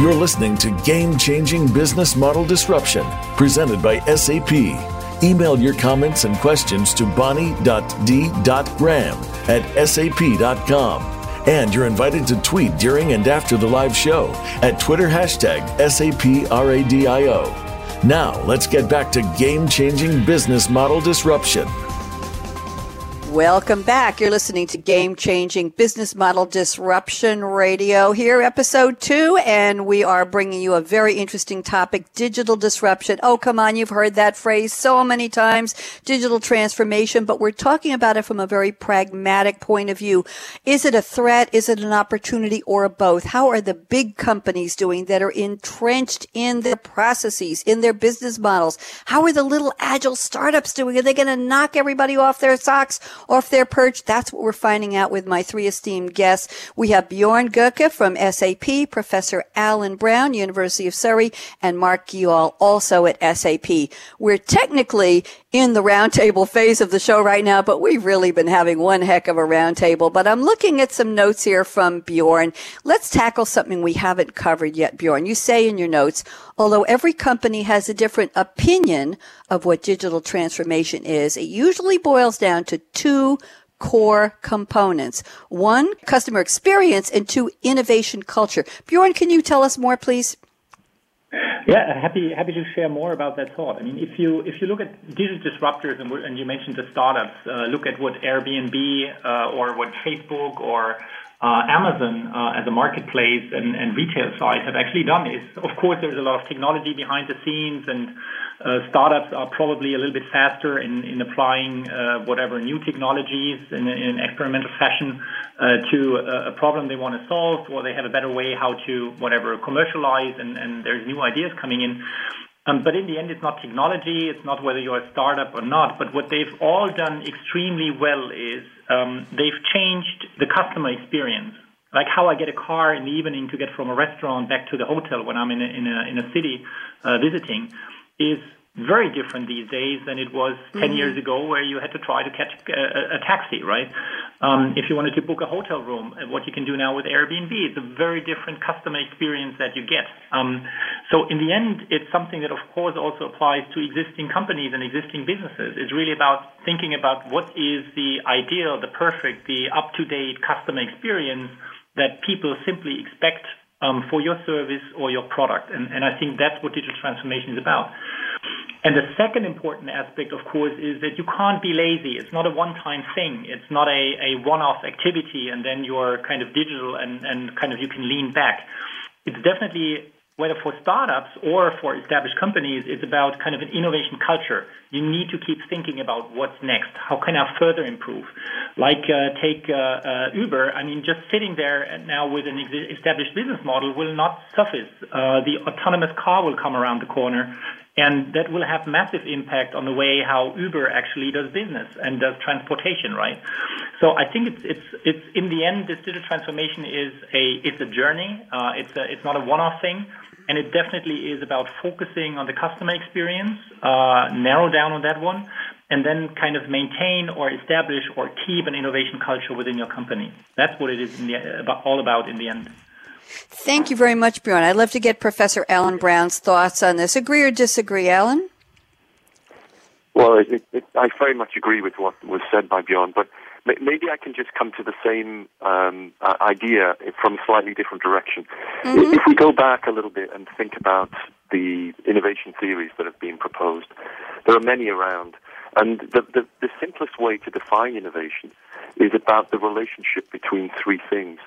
You're listening to Game Changing Business Model Disruption, presented by SAP. Email your comments and questions to bonnie.d.graham at sap.com. And you're invited to tweet during and after the live show at Twitter hashtag SAPRADIO. Now, let's get back to game changing business model disruption. Welcome back. You're listening to Game Changing Business Model Disruption Radio here, episode two, and we are bringing you a very interesting topic, digital disruption. Oh, come on. You've heard that phrase so many times, digital transformation, but we're talking about it from a very pragmatic point of view. Is it a threat? Is it an opportunity or both? How are the big companies doing that are entrenched in their processes, in their business models? How are the little agile startups doing? Are they going to knock everybody off their socks? Off their perch? That's what we're finding out with my three esteemed guests. We have Bjorn Goerke from SAP, Professor Alan Brown, University of Surrey, and Mark Geall, also at SAP. We're technically in the roundtable phase of the show right now, but we've really been having one heck of a roundtable. But I'm looking at some notes here from Bjorn. Let's tackle something we haven't covered yet, Bjorn. You say in your notes, although every company has a different opinion of what digital transformation is, it usually boils down to two core components. One, customer experience, and two, innovation culture. Bjorn, can you tell us more, please? Yeah, happy happy to share more about that thought. I mean, if you if you look at digital disruptors and, and you mentioned the startups, uh, look at what Airbnb uh, or what Facebook or uh, Amazon uh, as a marketplace and, and retail side have actually done is, of course, there's a lot of technology behind the scenes and uh, startups are probably a little bit faster in, in applying uh, whatever new technologies in, in an experimental fashion uh, to a, a, problem they want to solve, or they have a better way how to whatever commercialize, and, and there's new ideas coming in. Um, but in the end, it's not technology, it's not whether you're a startup or not. But what they've all done extremely well is um, they've changed the customer experience. Like how I get a car in the evening to get from a restaurant back to the hotel when I'm in a in a in a city uh, visiting is very different these days than it was 10 mm-hmm. years ago where you had to try to catch a, a taxi, right? Um, if you wanted to book a hotel room, uh, what you can do now with Airbnb, it's a very different customer experience that you get. Um, so in the end, it's something that of course also applies to existing companies and existing businesses. It's really about thinking about what is the ideal, the perfect, the up-to-date customer experience that people simply expect um, for your service or your product. And, and I think that's what digital transformation is about. And the second important aspect, of course, is that you can't be lazy. It's not a one-time thing. It's not a, a one-off activity and then you're kind of digital and, and kind of you can lean back. It's definitely whether for startups or for established companies, it's about kind of an innovation culture. You need to keep thinking about what's next. How can I further improve? Like uh, take uh, uh, Uber. I mean, just sitting there now with an established business model will not suffice. Uh, the autonomous car will come around the corner, and that will have massive impact on the way how Uber actually does business and does transportation, right? So I think it's it's it's in the end, this digital transformation is a it's a journey. Uh, it's a, it's not a one-off thing and it definitely is about focusing on the customer experience, uh, narrow down on that one, and then kind of maintain or establish or keep an innovation culture within your company. That's what it is the, about, all about in the end. Thank you very much, Bjorn. I'd love to get Professor Alan Brown's thoughts on this. Agree or disagree, Alan? Well, it, it, I very much agree with what was said by Bjorn, but maybe I can just come to the same um, uh, idea from a slightly different direction. Mm-hmm. If we go back a little bit and think about the innovation theories that have been proposed, there are many around. And the, the, the simplest way to define innovation is about the relationship between three things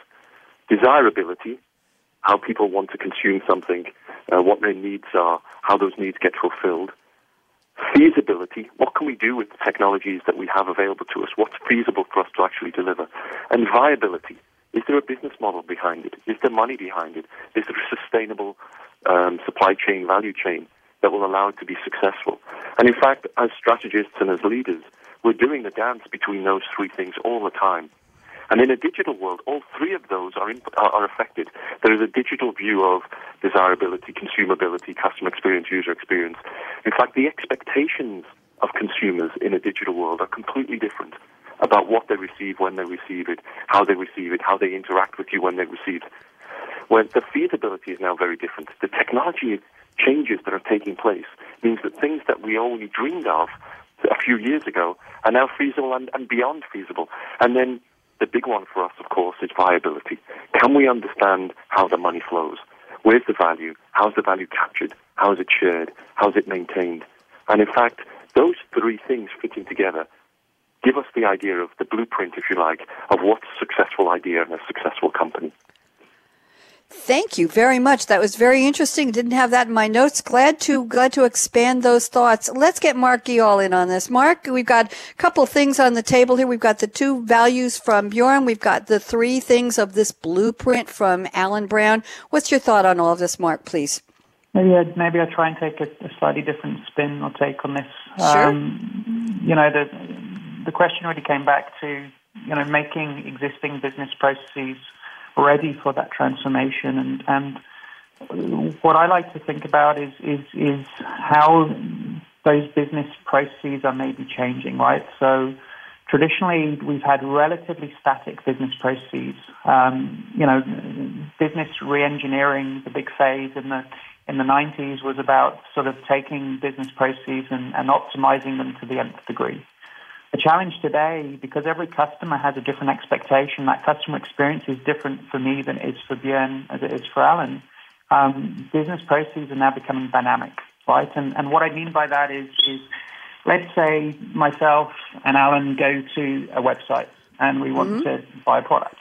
desirability, how people want to consume something, uh, what their needs are, how those needs get fulfilled feasibility, what can we do with the technologies that we have available to us? What's feasible for us to actually deliver? And viability. Is there a business model behind it? Is there money behind it? Is there a sustainable um, supply chain, value chain that will allow it to be successful? And in fact, as strategists and as leaders, we're doing the dance between those three things all the time. And in a digital world, all three of those are, in, are affected. There is a digital view of desirability, consumability, customer experience, user experience. In fact, the expectations of consumers in a digital world are completely different about what they receive, when they receive it, how they receive it, how they interact with you when they receive it. Where the feasibility is now very different. The technology changes that are taking place means that things that we only dreamed of a few years ago are now feasible and, and beyond feasible. And then the big one for us, of course, is viability. Can we understand how the money flows? Where's the value? How's the value captured? How is it shared? How is it maintained? And in fact, those three things fitting together give us the idea of the blueprint, if you like, of what's a successful idea and a successful company. Thank you very much. That was very interesting. Didn't have that in my notes. Glad to glad to expand those thoughts. Let's get Mark all in on this. Mark, we've got a couple things on the table here. We've got the two values from Bjorn. We've got the three things of this blueprint from Alan Brown. What's your thought on all of this, Mark? Please. Maybe I, maybe I'll try and take a, a slightly different spin or take on this. Sure. Um, you know, the the question really came back to you know making existing business processes ready for that transformation. And, and what I like to think about is, is, is how those business processes are maybe changing, right? So traditionally, we've had relatively static business processes. Um, you know, business reengineering, the big phase in the in the 90s was about sort of taking business processes and, and optimizing them to the nth degree. The challenge today, because every customer has a different expectation, that customer experience is different for me than it is for Björn as it is for Alan. Um, business processes are now becoming dynamic, right? And, and what I mean by that is, is let's say myself and Alan go to a website and we want mm-hmm. to buy a product.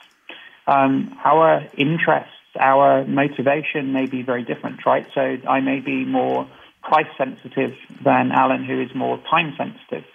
Um, our interests, our motivation may be very different, right? So I may be more price sensitive than Alan, who is more time sensitive.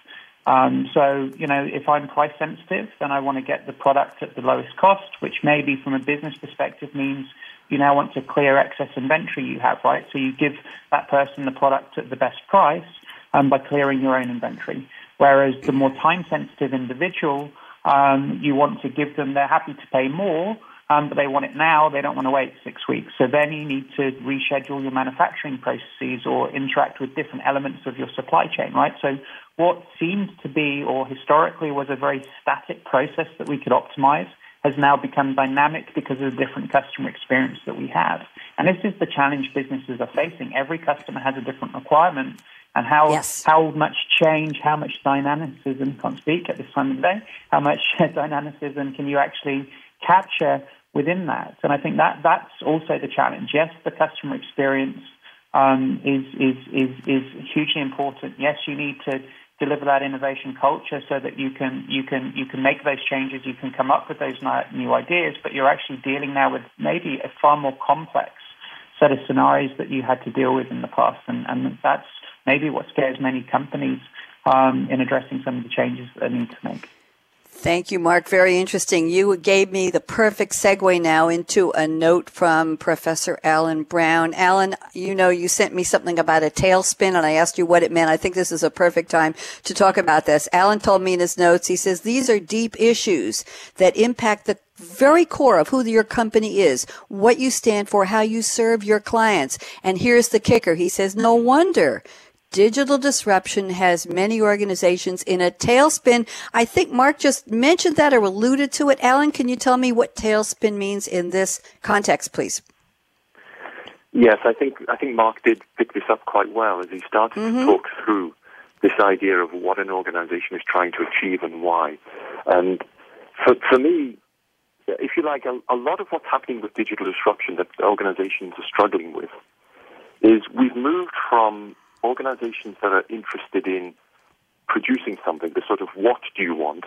Um, so, you know, if I'm price sensitive, then I want to get the product at the lowest cost, which maybe from a business perspective means you now want to clear excess inventory you have, right? So you give that person the product at the best price um, by clearing your own inventory. Whereas the more time sensitive individual, um, you want to give them, they're happy to pay more, um, but they want it now. They don't want to wait six weeks. So then you need to reschedule your manufacturing processes or interact with different elements of your supply chain, right? So what seemed to be or historically was a very static process that we could optimize has now become dynamic because of the different customer experience that we have. And this is the challenge businesses are facing. Every customer has a different requirement and how yes. how much change, how much dynamicism, can't speak at this time of the day, how much [LAUGHS] dynamicism can you actually capture within that. And I think that that's also the challenge. Yes, the customer experience um, is, is, is, is hugely important. Yes, you need to deliver that innovation culture so that you can you can you can make those changes, you can come up with those new ideas, but you're actually dealing now with maybe a far more complex set of scenarios that you had to deal with in the past, and, and that's maybe what scares many companies um, in addressing some of the changes that they need to make. Thank you, Mark. Very interesting. You gave me the perfect segue now into a note from Professor Alan Brown. Alan, you know, you sent me something about a tailspin and I asked you what it meant. I think this is a perfect time to talk about this. Alan told me in his notes, he says, these are deep issues that impact the very core of who your company is, what you stand for, how you serve your clients. And here's the kicker. He says, no wonder Digital disruption has many organizations in a tailspin. I think Mark just mentioned that or alluded to it. Alan, can you tell me what tailspin means in this context, please? Yes, I think I think Mark did pick this up quite well as he started mm-hmm. to talk through this idea of what an organization is trying to achieve and why. And for, for me, if you like, a, a lot of what's happening with digital disruption that organizations are struggling with is we've moved from organizations that are interested in producing something, the sort of what do you want,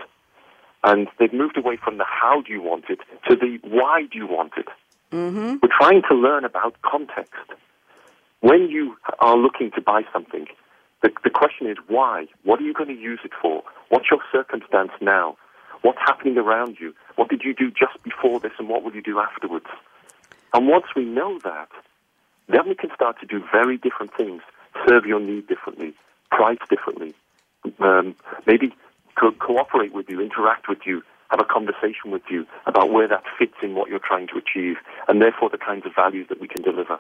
and they've moved away from the how do you want it to the why do you want it. Mm-hmm. We're trying to learn about context. When you are looking to buy something, the, the question is why? What are you going to use it for? What's your circumstance now? What's happening around you? What did you do just before this and what will you do afterwards? And once we know that, then we can start to do very different things serve your need differently, price differently, um, maybe co- cooperate with you, interact with you, have a conversation with you about where that fits in what you're trying to achieve, and therefore the kinds of values that we can deliver.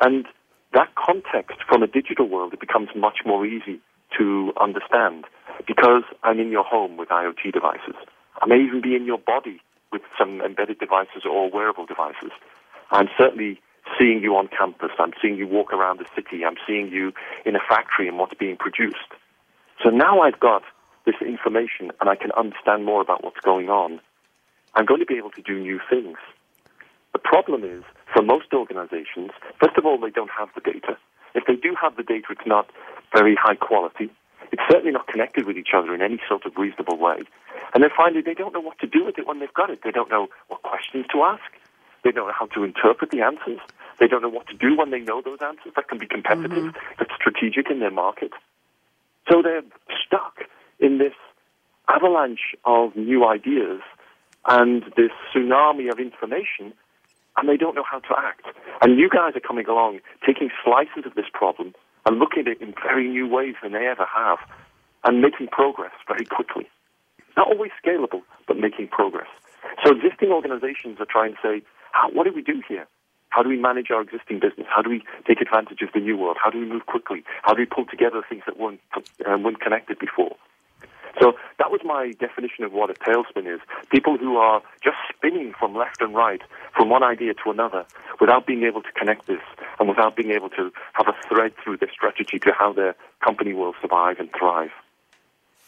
And that context from a digital world, it becomes much more easy to understand because I'm in your home with IoT devices. I may even be in your body with some embedded devices or wearable devices. I'm certainly seeing you on campus. I'm seeing you walk around the city. I'm seeing you in a factory and what's being produced. So now I've got this information and I can understand more about what's going on. I'm going to be able to do new things. The problem is, for most organizations, first of all, they don't have the data. If they do have the data, it's not very high quality. It's certainly not connected with each other in any sort of reasonable way. And then finally, they don't know what to do with it when they've got it. They don't know what questions to ask. They don't know how to interpret the answers. They don't know what to do when they know those answers that can be competitive, mm-hmm. that's strategic in their market. So they're stuck in this avalanche of new ideas and this tsunami of information, and they don't know how to act. And you guys are coming along, taking slices of this problem and looking at it in very new ways than they ever have, and making progress very quickly. Not always scalable, but making progress. So existing organizations are trying to say, what do we do here? How do we manage our existing business? How do we take advantage of the new world? How do we move quickly? How do we pull together things that weren't, uh, weren't connected before? So that was my definition of what a tailspin is. People who are just spinning from left and right, from one idea to another, without being able to connect this and without being able to have a thread through their strategy to how their company will survive and thrive.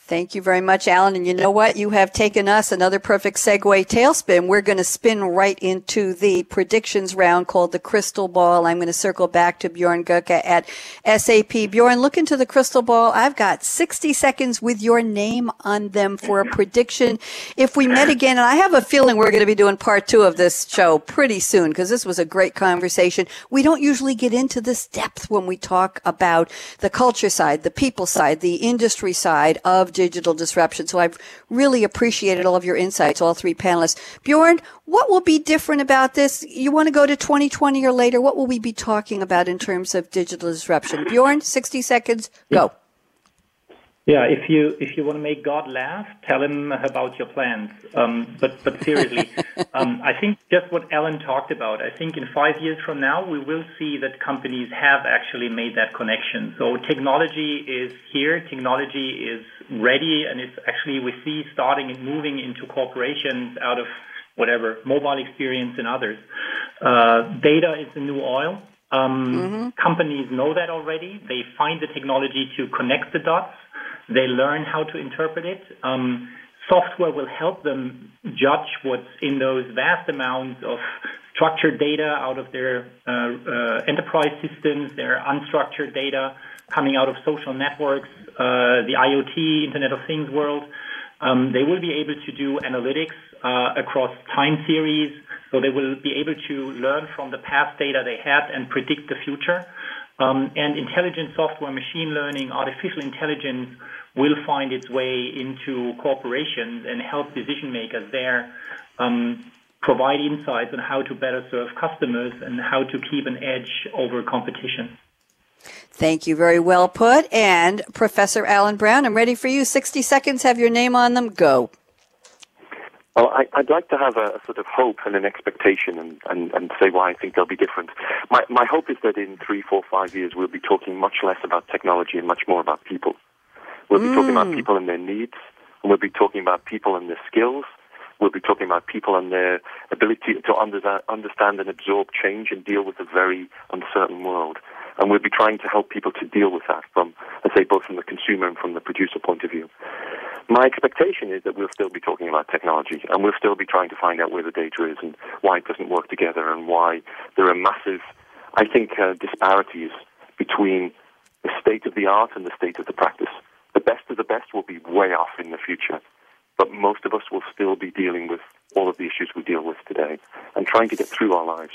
Thank you very much, Alan. And you know what? You have taken us another perfect segue tailspin. We're going to spin right into the predictions round called the crystal ball. I'm going to circle back to Bjorn Goerke at SAP. Bjorn, look into the crystal ball. I've got 60 seconds with your name on them for a prediction. If we met again, and I have a feeling we're going to be doing part two of this show pretty soon because this was a great conversation. We don't usually get into this depth when we talk about the culture side, the people side, the industry side of digital disruption. So I've really appreciated all of your insights, all three panelists. Bjorn, what will be different about this? You want to go to 2020 or later? What will we be talking about in terms of digital disruption? Bjorn, 60 seconds, go. Yeah, if you if you want to make God laugh, tell him about your plans. Um, but but seriously, [LAUGHS] um, I think just what Alan talked about. I think in five years from now, we will see that companies have actually made that connection. So technology is here, technology is ready, and it's actually we see starting and moving into corporations out of whatever mobile experience and others. Uh, data is the new oil. Um, mm-hmm. Companies know that already. They find the technology to connect the dots they learn how to interpret it. Um, software will help them judge what's in those vast amounts of structured data out of their uh, uh, enterprise systems, their unstructured data coming out of social networks, uh, the IoT, Internet of Things world. Um, they will be able to do analytics uh, across time series, so they will be able to learn from the past data they had and predict the future. Um, and intelligent software, machine learning, artificial intelligence will find its way into corporations and help decision makers there um, provide insights on how to better serve customers and how to keep an edge over competition. Thank you. Very well put. And Professor Alan Brown, I'm ready for you. 60 seconds. Have your name on them. Go. Well, I, would like to have a, a, sort of hope and an expectation and, and, and say why I think they'll be different. My, my hope is that in three, four, five years, we'll be talking much less about technology and much more about people. We'll be mm. talking about mm. people and their needs, and we'll be talking about people and their skills. We'll be talking about people and their ability to under, understand and absorb change and deal with a very uncertain world. And we'll be trying to help people to deal with that from, let's say, both from the consumer and from the producer point of view. My expectation is that we'll still be talking about technology and we'll still be trying to find out where the data is and why it doesn't work together and why there are massive, I think, uh, disparities between the state of the art and the state of the practice. The best of the best will be way off in the future, but most of us will still be dealing with all of the issues we deal with today and trying to get through our lives.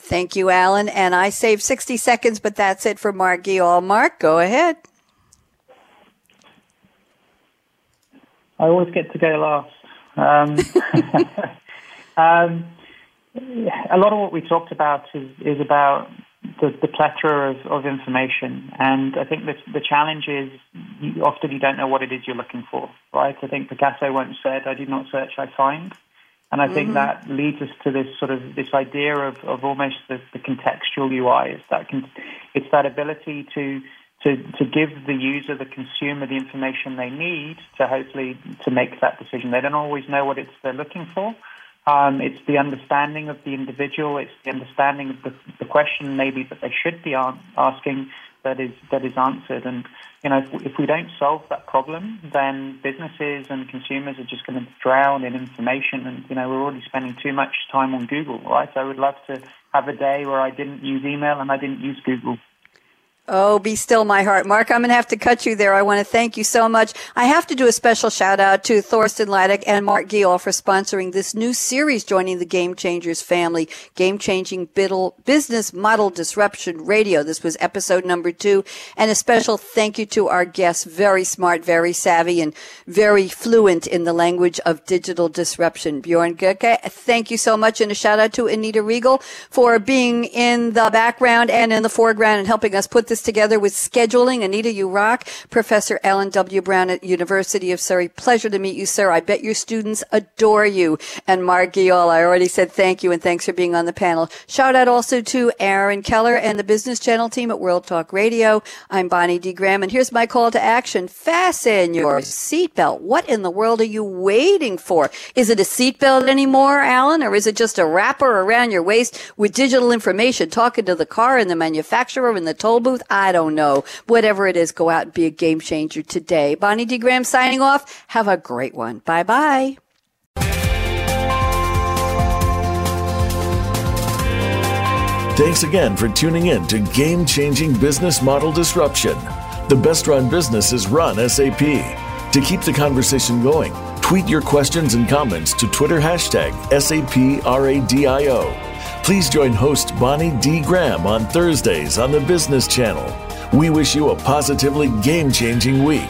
Thank you, Alan. And I saved 60 seconds, but that's it for Mark Geall. Mark, go ahead. I always get to go last. Um, [LAUGHS] um, a lot of what we talked about is, is about the, the plethora of, of information, and I think the, the challenge is you, often you don't know what it is you're looking for, right? I think Picasso once said, "I did not search, I find," and I mm-hmm. think that leads us to this sort of this idea of, of almost the, the contextual UI. It's that con- it's that ability to to, to give the user, the consumer, the information they need to hopefully to make that decision. They don't always know what it's they're looking for. Um, it's the understanding of the individual. It's the understanding of the, the question maybe that they should be asking that is that is answered. And you know, if, if we don't solve that problem, then businesses and consumers are just going to drown in information. And you know, we're already spending too much time on Google, right? I would love to have a day where I didn't use email and I didn't use Google. Oh, be still my heart. Mark, I'm going to have to cut you there. I want to thank you so much. I have to do a special shout out to Thorsten Laddick and Mark Geall for sponsoring this new series, joining the Game Changers family, Game Changing Business Model Disruption Radio. This was episode number two. And a special thank you to our guests, very smart, very savvy, and very fluent in the language of digital disruption. Bjorn Goerke, thank you so much. And a shout out to Anita Regal for being in the background and in the foreground and helping us put this together with scheduling. Anita, you rock. Professor Alan W. Brown at University of Surrey. Pleasure to meet you, sir. I bet your students adore you. And Mark Geall, I already said thank you and thanks for being on the panel. Shout out also to Aaron Keller and the Business Channel team at World Talk Radio. I'm Bonnie D. Graham, and here's my call to action. Fasten your seatbelt. What in the world are you waiting for? Is it a seatbelt anymore, Alan, or is it just a wrapper around your waist with digital information talking to the car and the manufacturer in the toll booth? I don't know. Whatever it is, go out and be a game changer today. Bonnie D. Graham signing off. Have a great one. Bye bye. Thanks again for tuning in to Game Changing Business Model Disruption. The best run businesses run SAP. To keep the conversation going, tweet your questions and comments to Twitter hashtag SAPRADIO. Please join host Bonnie D. Graham on Thursdays on the Business Channel. We wish you a positively game changing week.